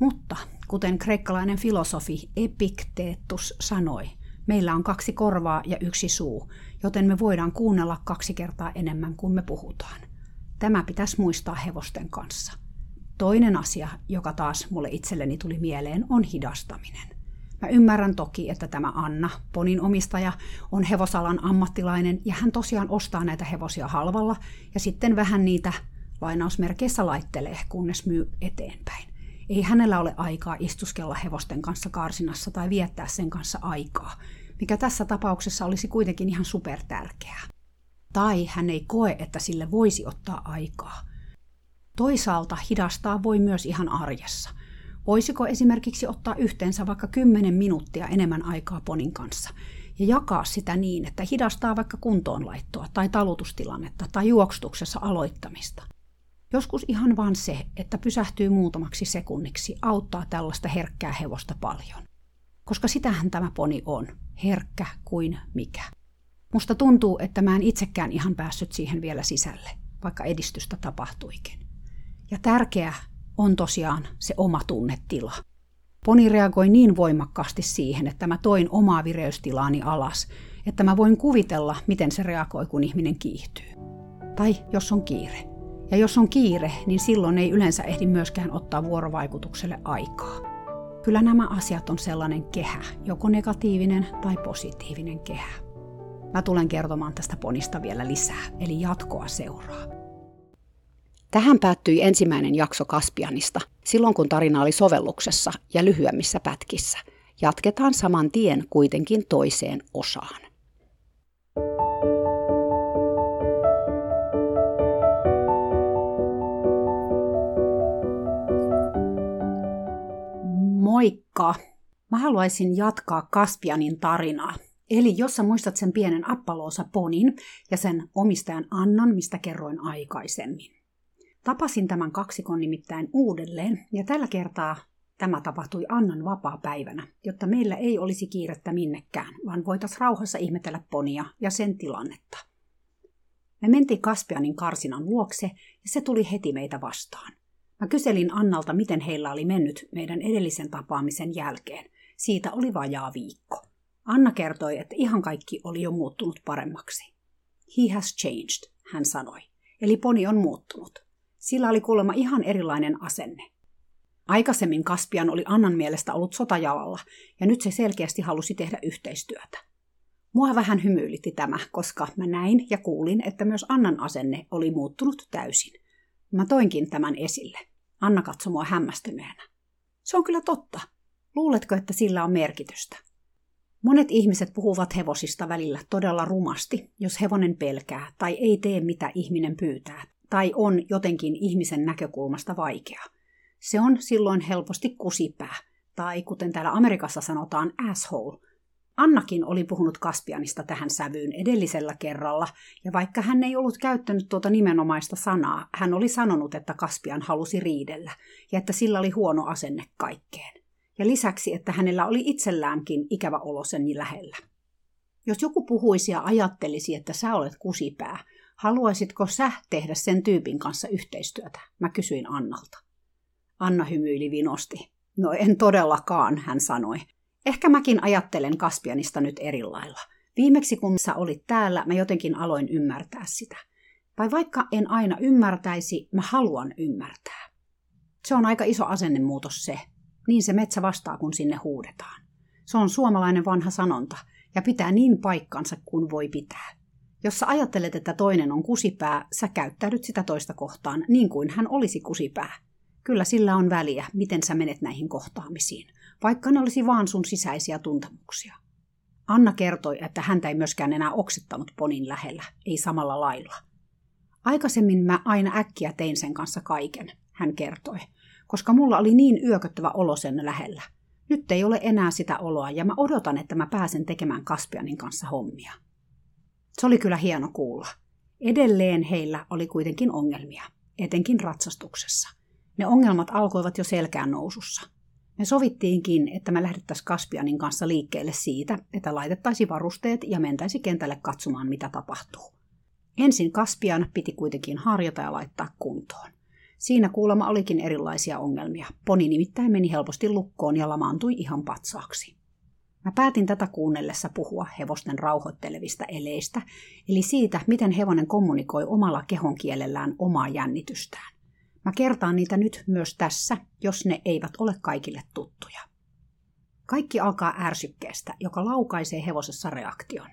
Mutta, kuten kreikkalainen filosofi Epikteetus sanoi, meillä on kaksi korvaa ja yksi suu, joten me voidaan kuunnella kaksi kertaa enemmän kuin me puhutaan. Tämä pitäisi muistaa hevosten kanssa. Toinen asia, joka taas mulle itselleni tuli mieleen, on hidastaminen. Mä ymmärrän toki, että tämä Anna, ponin omistaja, on hevosalan ammattilainen ja hän tosiaan ostaa näitä hevosia halvalla ja sitten vähän niitä lainausmerkeissä laittelee, kunnes myy eteenpäin. Ei hänellä ole aikaa istuskella hevosten kanssa karsinassa tai viettää sen kanssa aikaa, mikä tässä tapauksessa olisi kuitenkin ihan supertärkeää. Tai hän ei koe, että sille voisi ottaa aikaa. Toisaalta hidastaa voi myös ihan arjessa – Voisiko esimerkiksi ottaa yhteensä vaikka 10 minuuttia enemmän aikaa ponin kanssa ja jakaa sitä niin, että hidastaa vaikka kuntoonlaittoa tai talutustilannetta tai juoksutuksessa aloittamista. Joskus ihan vain se, että pysähtyy muutamaksi sekunniksi, auttaa tällaista herkkää hevosta paljon. Koska sitähän tämä poni on, herkkä kuin mikä. Musta tuntuu, että mä en itsekään ihan päässyt siihen vielä sisälle, vaikka edistystä tapahtuikin. Ja tärkeä on tosiaan se oma tunnetila. Poni reagoi niin voimakkaasti siihen, että mä toin omaa vireystilaani alas, että mä voin kuvitella, miten se reagoi, kun ihminen kiihtyy. Tai jos on kiire. Ja jos on kiire, niin silloin ei yleensä ehdi myöskään ottaa vuorovaikutukselle aikaa. Kyllä nämä asiat on sellainen kehä, joko negatiivinen tai positiivinen kehä. Mä tulen kertomaan tästä ponista vielä lisää, eli jatkoa seuraa. Tähän päättyi ensimmäinen jakso Kaspianista, silloin kun tarina oli sovelluksessa ja lyhyemmissä pätkissä. Jatketaan saman tien kuitenkin toiseen osaan. Moikka! Mä haluaisin jatkaa Kaspianin tarinaa. Eli jos sä muistat sen pienen appaloosa ponin ja sen omistajan Annan, mistä kerroin aikaisemmin. Tapasin tämän kaksikon nimittäin uudelleen, ja tällä kertaa tämä tapahtui Annan vapaa-päivänä, jotta meillä ei olisi kiirettä minnekään, vaan voitaisiin rauhassa ihmetellä ponia ja sen tilannetta. Me mentiin Kaspianin karsinan luokse, ja se tuli heti meitä vastaan. Mä kyselin Annalta, miten heillä oli mennyt meidän edellisen tapaamisen jälkeen. Siitä oli vajaa viikko. Anna kertoi, että ihan kaikki oli jo muuttunut paremmaksi. He has changed, hän sanoi. Eli poni on muuttunut. Sillä oli kuulemma ihan erilainen asenne. Aikaisemmin Kaspian oli Annan mielestä ollut sotajalalla, ja nyt se selkeästi halusi tehdä yhteistyötä. Mua vähän hymyilitti tämä, koska mä näin ja kuulin, että myös Annan asenne oli muuttunut täysin. Mä toinkin tämän esille. Anna katsoi mua hämmästyneenä. Se on kyllä totta. Luuletko, että sillä on merkitystä? Monet ihmiset puhuvat hevosista välillä todella rumasti, jos hevonen pelkää tai ei tee mitä ihminen pyytää tai on jotenkin ihmisen näkökulmasta vaikea. Se on silloin helposti kusipää, tai kuten täällä Amerikassa sanotaan asshole. Annakin oli puhunut Kaspianista tähän sävyyn edellisellä kerralla, ja vaikka hän ei ollut käyttänyt tuota nimenomaista sanaa, hän oli sanonut, että Kaspian halusi riidellä, ja että sillä oli huono asenne kaikkeen. Ja lisäksi, että hänellä oli itselläänkin ikävä olo sen lähellä. Jos joku puhuisi ja ajattelisi, että sä olet kusipää, Haluaisitko sä tehdä sen tyypin kanssa yhteistyötä? Mä kysyin Annalta. Anna hymyili vinosti. No en todellakaan, hän sanoi. Ehkä mäkin ajattelen Kaspianista nyt eri lailla. Viimeksi kun sä olit täällä, mä jotenkin aloin ymmärtää sitä. Tai vaikka en aina ymmärtäisi, mä haluan ymmärtää. Se on aika iso asennemuutos se. Niin se metsä vastaa, kun sinne huudetaan. Se on suomalainen vanha sanonta, ja pitää niin paikkansa kuin voi pitää. Jos sä ajattelet, että toinen on kusipää, sä käyttäydyt sitä toista kohtaan niin kuin hän olisi kusipää. Kyllä sillä on väliä, miten sä menet näihin kohtaamisiin, vaikka ne olisi vaan sun sisäisiä tuntemuksia. Anna kertoi, että häntä ei myöskään enää oksettanut ponin lähellä, ei samalla lailla. Aikaisemmin mä aina äkkiä tein sen kanssa kaiken, hän kertoi, koska mulla oli niin yököttävä olo sen lähellä. Nyt ei ole enää sitä oloa ja mä odotan, että mä pääsen tekemään Kaspianin kanssa hommia. Se oli kyllä hieno kuulla. Edelleen heillä oli kuitenkin ongelmia, etenkin ratsastuksessa. Ne ongelmat alkoivat jo selkään nousussa. Me sovittiinkin, että me lähdettäisiin Kaspianin kanssa liikkeelle siitä, että laitettaisiin varusteet ja mentäisi kentälle katsomaan, mitä tapahtuu. Ensin Kaspian piti kuitenkin harjata ja laittaa kuntoon. Siinä kuulemma olikin erilaisia ongelmia. Poni nimittäin meni helposti lukkoon ja lamaantui ihan patsaaksi. Mä päätin tätä kuunnellessa puhua hevosten rauhoittelevista eleistä, eli siitä, miten hevonen kommunikoi omalla kehonkielellään omaa jännitystään. Mä kertaan niitä nyt myös tässä, jos ne eivät ole kaikille tuttuja. Kaikki alkaa ärsykkeestä, joka laukaisee hevosessa reaktion.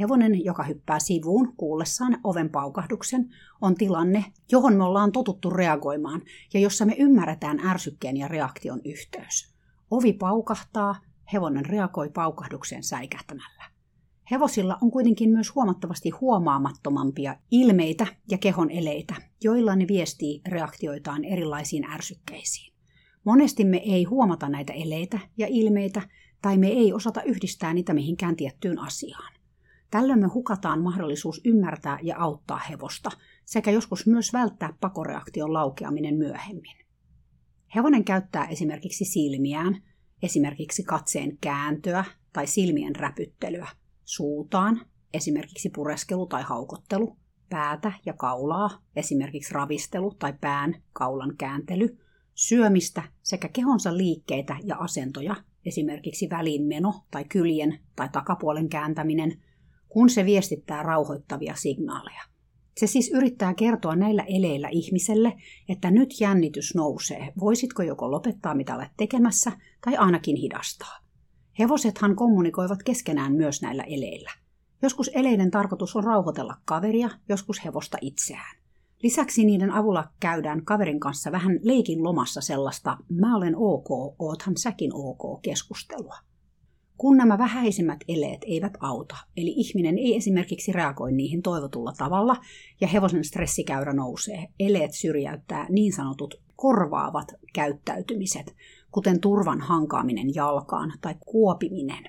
Hevonen, joka hyppää sivuun kuullessaan oven paukahduksen, on tilanne, johon me ollaan totuttu reagoimaan ja jossa me ymmärretään ärsykkeen ja reaktion yhteys. Ovi paukahtaa, hevonen reagoi paukahdukseen säikähtämällä. Hevosilla on kuitenkin myös huomattavasti huomaamattomampia ilmeitä ja kehon eleitä, joilla ne viestii reaktioitaan erilaisiin ärsykkeisiin. Monesti me ei huomata näitä eleitä ja ilmeitä, tai me ei osata yhdistää niitä mihinkään tiettyyn asiaan. Tällöin me hukataan mahdollisuus ymmärtää ja auttaa hevosta, sekä joskus myös välttää pakoreaktion laukeaminen myöhemmin. Hevonen käyttää esimerkiksi silmiään, esimerkiksi katseen kääntöä tai silmien räpyttelyä, suutaan, esimerkiksi pureskelu tai haukottelu, päätä ja kaulaa, esimerkiksi ravistelu tai pään kaulan kääntely, syömistä sekä kehonsa liikkeitä ja asentoja, esimerkiksi väliinmeno tai kyljen tai takapuolen kääntäminen – kun se viestittää rauhoittavia signaaleja. Se siis yrittää kertoa näillä eleillä ihmiselle, että nyt jännitys nousee. Voisitko joko lopettaa mitä olet tekemässä tai ainakin hidastaa. Hevosethan kommunikoivat keskenään myös näillä eleillä. Joskus eleiden tarkoitus on rauhoitella kaveria, joskus hevosta itseään. Lisäksi niiden avulla käydään kaverin kanssa vähän leikin lomassa sellaista mä olen ok, oothan säkin ok keskustelua kun nämä vähäisimmät eleet eivät auta, eli ihminen ei esimerkiksi reagoi niihin toivotulla tavalla ja hevosen stressikäyrä nousee, eleet syrjäyttää niin sanotut korvaavat käyttäytymiset, kuten turvan hankaaminen jalkaan tai kuopiminen.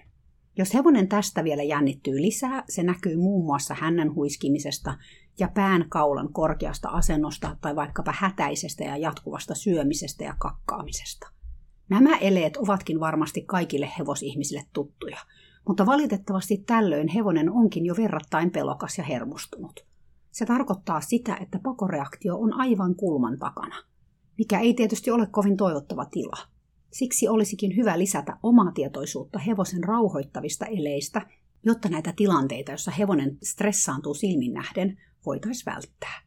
Jos hevonen tästä vielä jännittyy lisää, se näkyy muun muassa hännän huiskimisesta ja pään kaulan korkeasta asennosta tai vaikkapa hätäisestä ja jatkuvasta syömisestä ja kakkaamisesta. Nämä eleet ovatkin varmasti kaikille hevosihmisille tuttuja, mutta valitettavasti tällöin hevonen onkin jo verrattain pelokas ja hermostunut. Se tarkoittaa sitä, että pakoreaktio on aivan kulman takana, mikä ei tietysti ole kovin toivottava tila. Siksi olisikin hyvä lisätä omaa tietoisuutta hevosen rauhoittavista eleistä, jotta näitä tilanteita, joissa hevonen stressaantuu silmin nähden, voitaisiin välttää.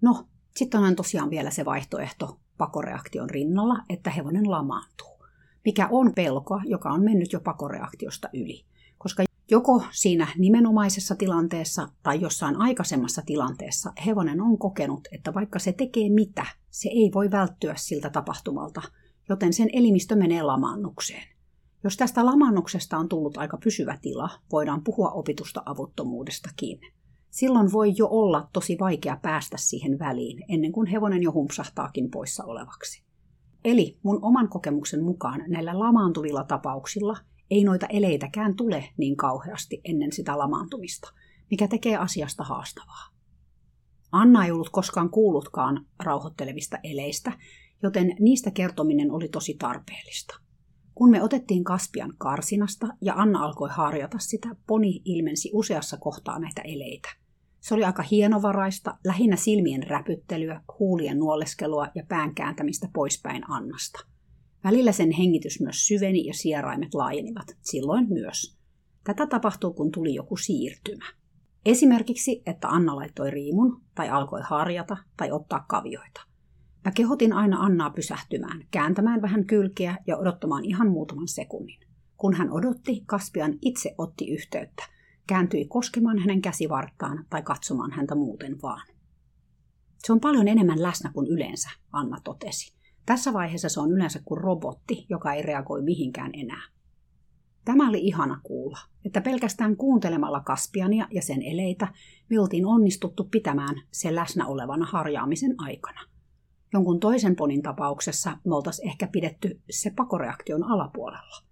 No, sitten on tosiaan vielä se vaihtoehto, pakoreaktion rinnalla, että hevonen lamaantuu, mikä on pelkoa, joka on mennyt jo pakoreaktiosta yli. Koska joko siinä nimenomaisessa tilanteessa tai jossain aikaisemmassa tilanteessa hevonen on kokenut, että vaikka se tekee mitä, se ei voi välttyä siltä tapahtumalta, joten sen elimistö menee lamaannukseen. Jos tästä lamannuksesta on tullut aika pysyvä tila, voidaan puhua opitusta avuttomuudestakin silloin voi jo olla tosi vaikea päästä siihen väliin, ennen kuin hevonen jo humpsahtaakin poissa olevaksi. Eli mun oman kokemuksen mukaan näillä lamaantuvilla tapauksilla ei noita eleitäkään tule niin kauheasti ennen sitä lamaantumista, mikä tekee asiasta haastavaa. Anna ei ollut koskaan kuullutkaan rauhoittelevista eleistä, joten niistä kertominen oli tosi tarpeellista. Kun me otettiin Kaspian karsinasta ja Anna alkoi harjata sitä, poni ilmensi useassa kohtaa näitä eleitä – se oli aika hienovaraista, lähinnä silmien räpyttelyä, huulien nuoleskelua ja pään kääntämistä poispäin Annasta. Välillä sen hengitys myös syveni ja sieraimet laajenivat, silloin myös. Tätä tapahtuu, kun tuli joku siirtymä. Esimerkiksi, että Anna laittoi riimun, tai alkoi harjata, tai ottaa kavioita. Mä kehotin aina Annaa pysähtymään, kääntämään vähän kylkeä ja odottamaan ihan muutaman sekunnin. Kun hän odotti, Kaspian itse otti yhteyttä – kääntyi koskemaan hänen käsivarttaan tai katsomaan häntä muuten vaan. Se on paljon enemmän läsnä kuin yleensä, Anna totesi. Tässä vaiheessa se on yleensä kuin robotti, joka ei reagoi mihinkään enää. Tämä oli ihana kuulla, että pelkästään kuuntelemalla Kaspiania ja sen eleitä me oltiin onnistuttu pitämään se läsnä olevana harjaamisen aikana. Jonkun toisen ponin tapauksessa me oltaisiin ehkä pidetty se pakoreaktion alapuolella.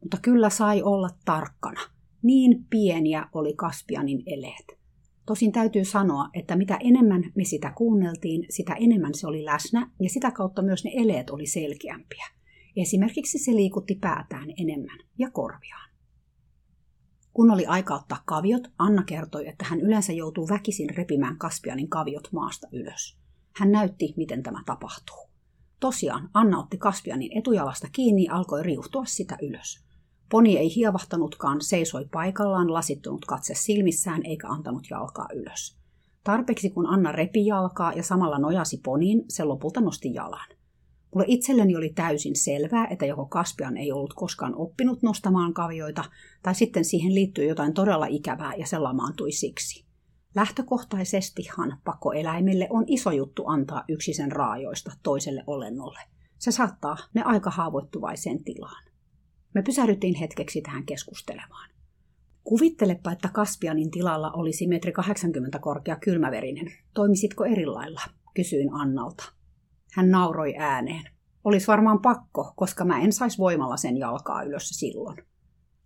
Mutta kyllä sai olla tarkkana. Niin pieniä oli Kaspianin eleet. Tosin täytyy sanoa, että mitä enemmän me sitä kuunneltiin, sitä enemmän se oli läsnä ja sitä kautta myös ne eleet oli selkeämpiä. Esimerkiksi se liikutti päätään enemmän ja korviaan. Kun oli aika ottaa kaviot, Anna kertoi, että hän yleensä joutuu väkisin repimään Kaspianin kaviot maasta ylös. Hän näytti, miten tämä tapahtuu. Tosiaan, Anna otti Kaspianin etujalasta kiinni ja alkoi riuhtua sitä ylös. Poni ei hievahtanutkaan, seisoi paikallaan, lasittunut katse silmissään eikä antanut jalkaa ylös. Tarpeeksi kun Anna repi jalkaa ja samalla nojasi poniin, se lopulta nosti jalan. Mulle itselleni oli täysin selvää, että joko Kaspian ei ollut koskaan oppinut nostamaan kavioita, tai sitten siihen liittyy jotain todella ikävää ja se lamaantui siksi. Lähtökohtaisestihan pakkoeläimelle on iso juttu antaa yksi sen raajoista toiselle olennolle. Se saattaa ne aika haavoittuvaiseen tilaan. Me pysähdyttiin hetkeksi tähän keskustelemaan. Kuvittelepa, että Kaspianin tilalla olisi metri 80 korkea kylmäverinen. Toimisitko eri lailla? Kysyin Annalta. Hän nauroi ääneen. Olisi varmaan pakko, koska mä en saisi voimalla sen jalkaa ylös silloin.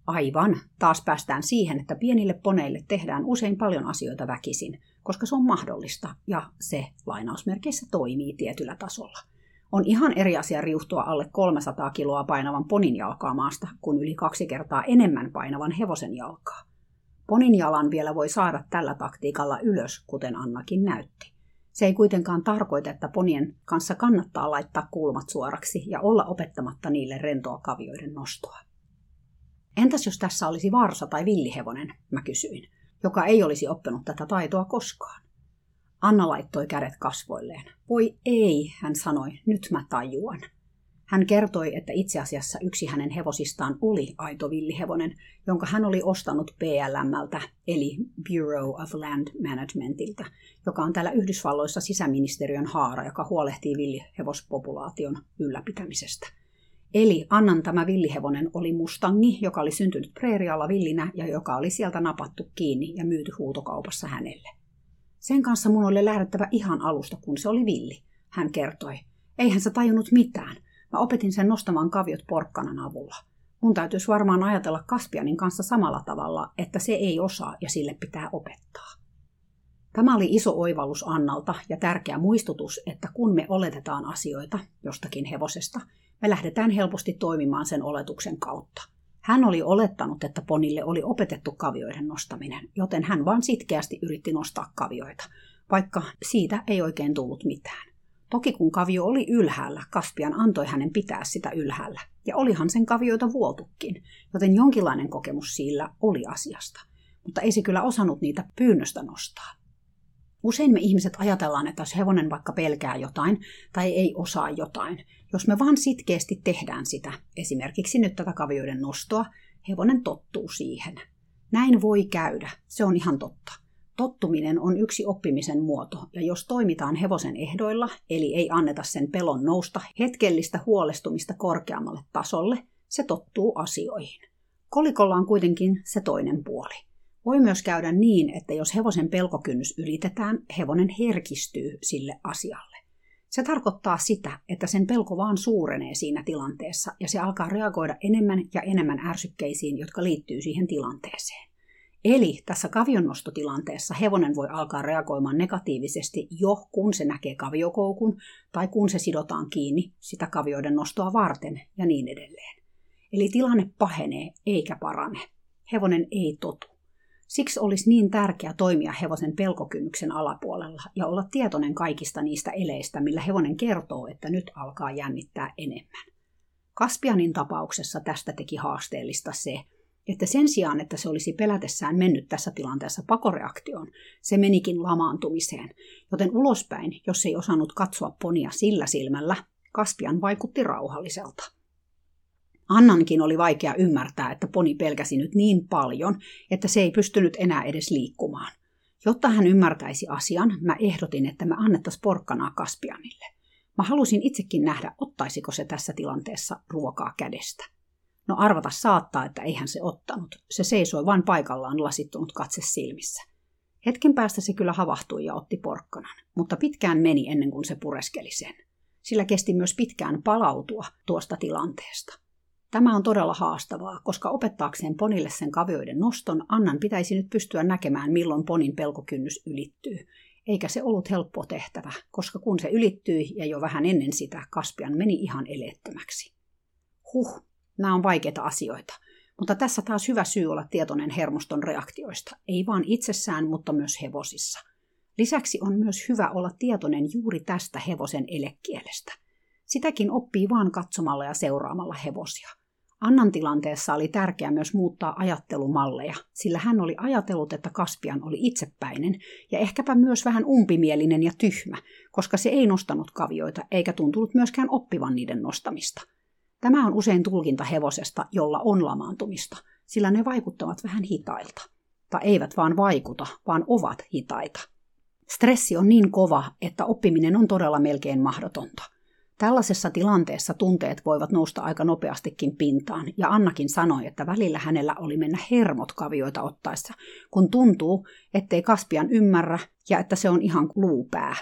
Aivan, taas päästään siihen, että pienille poneille tehdään usein paljon asioita väkisin, koska se on mahdollista ja se lainausmerkeissä toimii tietyllä tasolla. On ihan eri asia riuhtua alle 300 kiloa painavan ponin jalkaa maasta kuin yli kaksi kertaa enemmän painavan hevosen jalkaa. Ponin jalan vielä voi saada tällä taktiikalla ylös, kuten Annakin näytti. Se ei kuitenkaan tarkoita, että ponien kanssa kannattaa laittaa kulmat suoraksi ja olla opettamatta niille rentoa kavioiden nostoa. Entäs jos tässä olisi varsa tai villihevonen, mä kysyin, joka ei olisi oppinut tätä taitoa koskaan? Anna laittoi kädet kasvoilleen. Voi ei, hän sanoi, nyt mä tajuan. Hän kertoi, että itse asiassa yksi hänen hevosistaan oli aito villihevonen, jonka hän oli ostanut BLMltä, eli Bureau of Land Managementilta, joka on täällä Yhdysvalloissa sisäministeriön haara, joka huolehtii villihevospopulaation ylläpitämisestä. Eli Annan tämä villihevonen oli mustangi, joka oli syntynyt preerialla villinä ja joka oli sieltä napattu kiinni ja myyty huutokaupassa hänelle. Sen kanssa mun oli lähdettävä ihan alusta, kun se oli villi, hän kertoi. Eihän se tajunnut mitään. Mä opetin sen nostamaan kaviot porkkanan avulla. Mun täytyisi varmaan ajatella Kaspianin kanssa samalla tavalla, että se ei osaa ja sille pitää opettaa. Tämä oli iso oivallus Annalta ja tärkeä muistutus, että kun me oletetaan asioita jostakin hevosesta, me lähdetään helposti toimimaan sen oletuksen kautta. Hän oli olettanut, että ponille oli opetettu kavioiden nostaminen, joten hän vain sitkeästi yritti nostaa kavioita, vaikka siitä ei oikein tullut mitään. Toki kun kavio oli ylhäällä, Kaspian antoi hänen pitää sitä ylhäällä, ja olihan sen kavioita vuotukin, joten jonkinlainen kokemus sillä oli asiasta. Mutta ei se kyllä osannut niitä pyynnöstä nostaa. Usein me ihmiset ajatellaan, että jos hevonen vaikka pelkää jotain tai ei osaa jotain, jos me vaan sitkeästi tehdään sitä, esimerkiksi nyt tätä kavioiden nostoa, hevonen tottuu siihen. Näin voi käydä, se on ihan totta. Tottuminen on yksi oppimisen muoto, ja jos toimitaan hevosen ehdoilla, eli ei anneta sen pelon nousta hetkellistä huolestumista korkeammalle tasolle, se tottuu asioihin. Kolikolla on kuitenkin se toinen puoli. Voi myös käydä niin, että jos hevosen pelkokynnys ylitetään, hevonen herkistyy sille asialle. Se tarkoittaa sitä, että sen pelko vaan suurenee siinä tilanteessa ja se alkaa reagoida enemmän ja enemmän ärsykkeisiin, jotka liittyy siihen tilanteeseen. Eli tässä kavionnostotilanteessa hevonen voi alkaa reagoimaan negatiivisesti jo kun se näkee kaviokoukun tai kun se sidotaan kiinni sitä kavioiden nostoa varten ja niin edelleen. Eli tilanne pahenee eikä parane. Hevonen ei totu. Siksi olisi niin tärkeää toimia hevosen pelkokynnyksen alapuolella ja olla tietoinen kaikista niistä eleistä, millä hevonen kertoo, että nyt alkaa jännittää enemmän. Kaspianin tapauksessa tästä teki haasteellista se, että sen sijaan, että se olisi pelätessään mennyt tässä tilanteessa pakoreaktioon, se menikin lamaantumiseen, joten ulospäin, jos ei osannut katsoa ponia sillä silmällä, Kaspian vaikutti rauhalliselta. Annankin oli vaikea ymmärtää, että poni pelkäsi nyt niin paljon, että se ei pystynyt enää edes liikkumaan. Jotta hän ymmärtäisi asian, mä ehdotin, että me annettaisiin porkkanaa Kaspianille. Mä halusin itsekin nähdä, ottaisiko se tässä tilanteessa ruokaa kädestä. No arvata saattaa, että eihän se ottanut. Se seisoi vain paikallaan lasittunut katse silmissä. Hetken päästä se kyllä havahtui ja otti porkkanan, mutta pitkään meni ennen kuin se pureskeli sen. Sillä kesti myös pitkään palautua tuosta tilanteesta. Tämä on todella haastavaa, koska opettaakseen ponille sen kavioiden noston Annan pitäisi nyt pystyä näkemään, milloin ponin pelkokynnys ylittyy. Eikä se ollut helppo tehtävä, koska kun se ylittyi ja jo vähän ennen sitä, Kaspian meni ihan eleettömäksi. Huh, nämä on vaikeita asioita. Mutta tässä taas hyvä syy olla tietoinen hermoston reaktioista, ei vain itsessään, mutta myös hevosissa. Lisäksi on myös hyvä olla tietoinen juuri tästä hevosen elekielestä. Sitäkin oppii vaan katsomalla ja seuraamalla hevosia. Annan tilanteessa oli tärkeää myös muuttaa ajattelumalleja, sillä hän oli ajatellut, että Kaspian oli itsepäinen ja ehkäpä myös vähän umpimielinen ja tyhmä, koska se ei nostanut kavioita eikä tuntunut myöskään oppivan niiden nostamista – Tämä on usein tulkinta hevosesta, jolla on lamaantumista, sillä ne vaikuttavat vähän hitailta. Tai eivät vaan vaikuta, vaan ovat hitaita. Stressi on niin kova, että oppiminen on todella melkein mahdotonta. Tällaisessa tilanteessa tunteet voivat nousta aika nopeastikin pintaan, ja Annakin sanoi, että välillä hänellä oli mennä hermot kavioita ottaessa, kun tuntuu, ettei Kaspian ymmärrä ja että se on ihan luupää,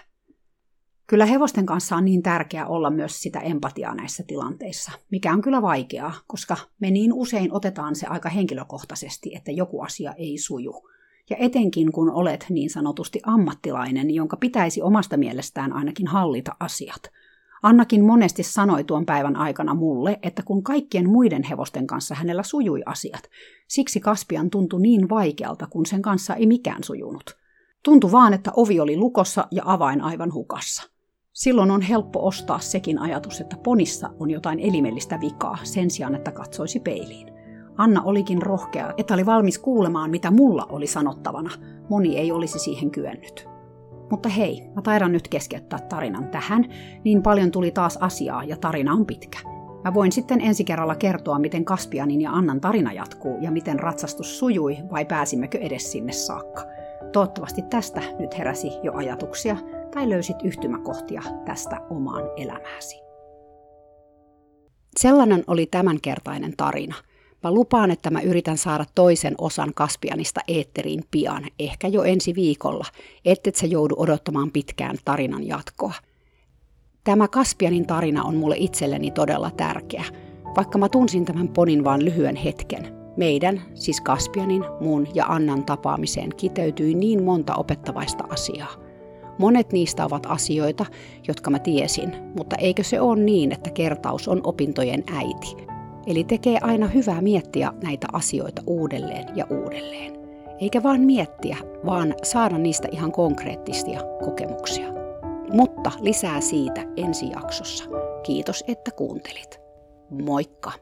Kyllä hevosten kanssa on niin tärkeää olla myös sitä empatiaa näissä tilanteissa, mikä on kyllä vaikeaa, koska me niin usein otetaan se aika henkilökohtaisesti, että joku asia ei suju. Ja etenkin kun olet niin sanotusti ammattilainen, jonka pitäisi omasta mielestään ainakin hallita asiat. Annakin monesti sanoi tuon päivän aikana mulle, että kun kaikkien muiden hevosten kanssa hänellä sujui asiat, siksi Kaspian tuntui niin vaikealta, kun sen kanssa ei mikään sujunut. Tuntui vaan, että ovi oli lukossa ja avain aivan hukassa. Silloin on helppo ostaa sekin ajatus, että ponissa on jotain elimellistä vikaa sen sijaan, että katsoisi peiliin. Anna olikin rohkea, että oli valmis kuulemaan, mitä mulla oli sanottavana. Moni ei olisi siihen kyennyt. Mutta hei, mä taidan nyt keskeyttää tarinan tähän, niin paljon tuli taas asiaa ja tarina on pitkä. Mä voin sitten ensi kerralla kertoa, miten Kaspianin ja Annan tarina jatkuu ja miten ratsastus sujui vai pääsimmekö edes sinne saakka. Toivottavasti tästä nyt heräsi jo ajatuksia tai löysit yhtymäkohtia tästä omaan elämääsi. Sellainen oli tämänkertainen tarina. Mä lupaan, että mä yritän saada toisen osan Kaspianista eetteriin pian, ehkä jo ensi viikolla, ettet sä joudu odottamaan pitkään tarinan jatkoa. Tämä Kaspianin tarina on mulle itselleni todella tärkeä, vaikka mä tunsin tämän ponin vain lyhyen hetken. Meidän, siis Kaspianin, mun ja Annan tapaamiseen kiteytyi niin monta opettavaista asiaa. Monet niistä ovat asioita, jotka mä tiesin, mutta eikö se ole niin, että kertaus on opintojen äiti? Eli tekee aina hyvää miettiä näitä asioita uudelleen ja uudelleen. Eikä vaan miettiä, vaan saada niistä ihan konkreettisia kokemuksia. Mutta lisää siitä ensi jaksossa. Kiitos, että kuuntelit. Moikka!